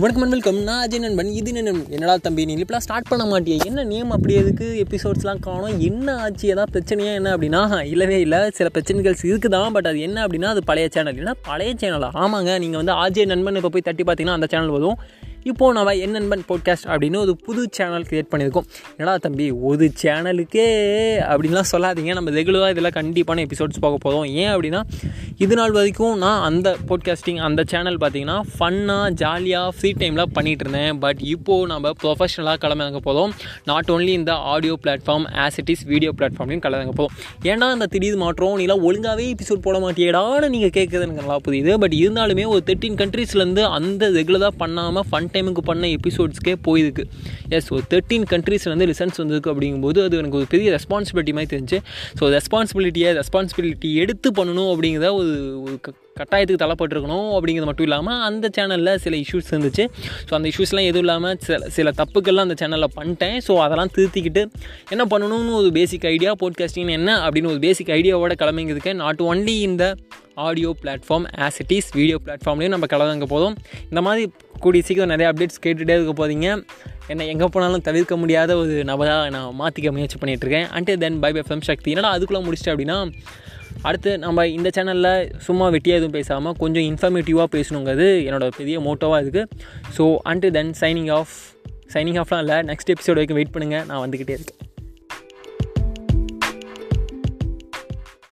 வணக்கம் வெல்கம் நான் அஜய் நண்பன் இது என்ன என்னடா தம்பி நீ இப்பெல்லாம் ஸ்டார்ட் பண்ண மாட்டியே? என்ன நேம் அப்படி எதுக்கு? எபிசோட்ஸ்லாம் காணும். என்ன ஆச்சு? ஏதாவது பிரச்சனையா என்ன அப்படின்னா இல்லவே இல்லை. சில பிரச்சனைகள் இருக்குது தான் பட் அது என்ன அப்படின்னா அது பழைய சேனல் இல்லைன்னா பழைய சேனலா ஆமாங்க நீங்கள் வந்து ஆஜய் நண்பன் இப்போ போய் தட்டி பார்த்தீங்கன்னா அந்த சேனல் வரும். இப்போது நம்ம என் நண்பன் பாட்காஸ்ட் அப்படின்னு ஒரு புது சேனல் க்ரியேட் பண்ணியிருக்கோம். என்னடா தம்பி ஒரு சேனலுக்கே அப்படின்லாம் சொல்லாதீங்க. நம்ம ரெகுலராக இதெல்லாம் கண்டிப்பான எபிசோட்ஸ் பார்க்க போதும் ஏன் அப்படின்னா இது நாள் வரைக்கும் நான் அந்த பாட்காஸ்டிங் அந்த சேனல் பார்த்தீங்கன்னா ஃபன்னாக ஜாலியாக ஃப்ரீ டைமில் பண்ணிகிட்டு இருந்தேன். பட் இப்போது நம்ம ப்ரொஃபஷனலாக கிளம்பிறங்க போதும் நாட் ஓன்லி இந்த audio platform as it is video பிளாட்ஃபார்ம்லையும் கிளம்பிங்க போதும் ஏன்னா அந்த திடீர் மாற்றம்? நீலாம் ஒழுங்காகவே எபிசோட் போட மாட்டேடான்னு நீங்கள் கேட்குறது எனக்கு நல்லா புரியுது. பட் இருந்தாலுமே ஒரு தேர்ட்டின் கண்ட்ரீஸ்லேருந்து அந்த ரெகுலராக பண்ணாமல் ஃபன் டைமுக்கு பண்ண எபிசோட்ஸ்க்கே போயிருக்கு. எஸ் ஒரு தேர்ட்டீன் கண்ட்ரீஸ்லேருந்து லிசன்ஸ் வந்திருக்கு அப்படிங்கும்போது அது எனக்கு ஒரு பெரிய ரெஸ்பான்சிபிலிட்டி மாதிரி தெரிஞ்சு. ஸோ ரெஸ்பான்சிபிலிட்டியை ரெஸ்பான்சிபிலிட்டி எடுத்து பண்ணணும் அப்படிங்கிறத ஒரு கட்டாயத்துக்கு தள்ளப்பட்டிருக்கணும் அப்படிங்கிறது மட்டும் இல்லாமல் அந்த சேனலில் சில இஷ்யூஸ் இருந்துச்சு. ஸோ அந்த இஷ்யூஸ்லாம் எதுவும் இல்லாமல் சில சில தப்புக்கள்லாம் அந்த சேனலில் பண்ணிட்டேன். ஸோ அதெல்லாம் திருத்திக்கிட்டு என்ன பண்ணணும்னு ஒரு பேசிக் ஐடியா போட்காஸ்டிங் என்ன அப்படின்னு ஒரு பேசிக் ஐடியாவோட கிளம்பிங்கிறதுக்கு நாட் ஒன்லி இந்த audio platform as it is video பிளாட்ஃபார்ம்லேயும் நம்ம கலந்துங்க போதும் இந்த மாதிரி கூடிய சீக்கிரம் நிறைய அப்டேட்ஸ் கேட்டுகிட்டே இருக்க போதீங்க என்னை எங்கே போனாலும் தவிர்க்க முடியாத ஒரு நபராக நான் மாற்றிக்க முயற்சி பண்ணிகிட்ருக்கேன் அண்ட் தென் பை பை ஃபம் சக்தி என்னடா அதுக்குள்ளே முடிச்சிட்டு அப்படின்னா அடுத்து நம்ம இந்த சேனலில் சும்மா வெட்டியாக எதுவும் பேசாமல் கொஞ்சம் இன்ஃபர்மேட்டிவாக பேசணுங்கிறது என்னோட பெரிய மோட்டோவாக இருக்குது so and then signing off signing ஆஃப்லாம் இல்லை. நெக்ஸ்ட் எபிசோட் வரைக்கும் வெயிட் பண்ணுங்கள் நான் வந்துக்கிட்டே இருக்கேன்.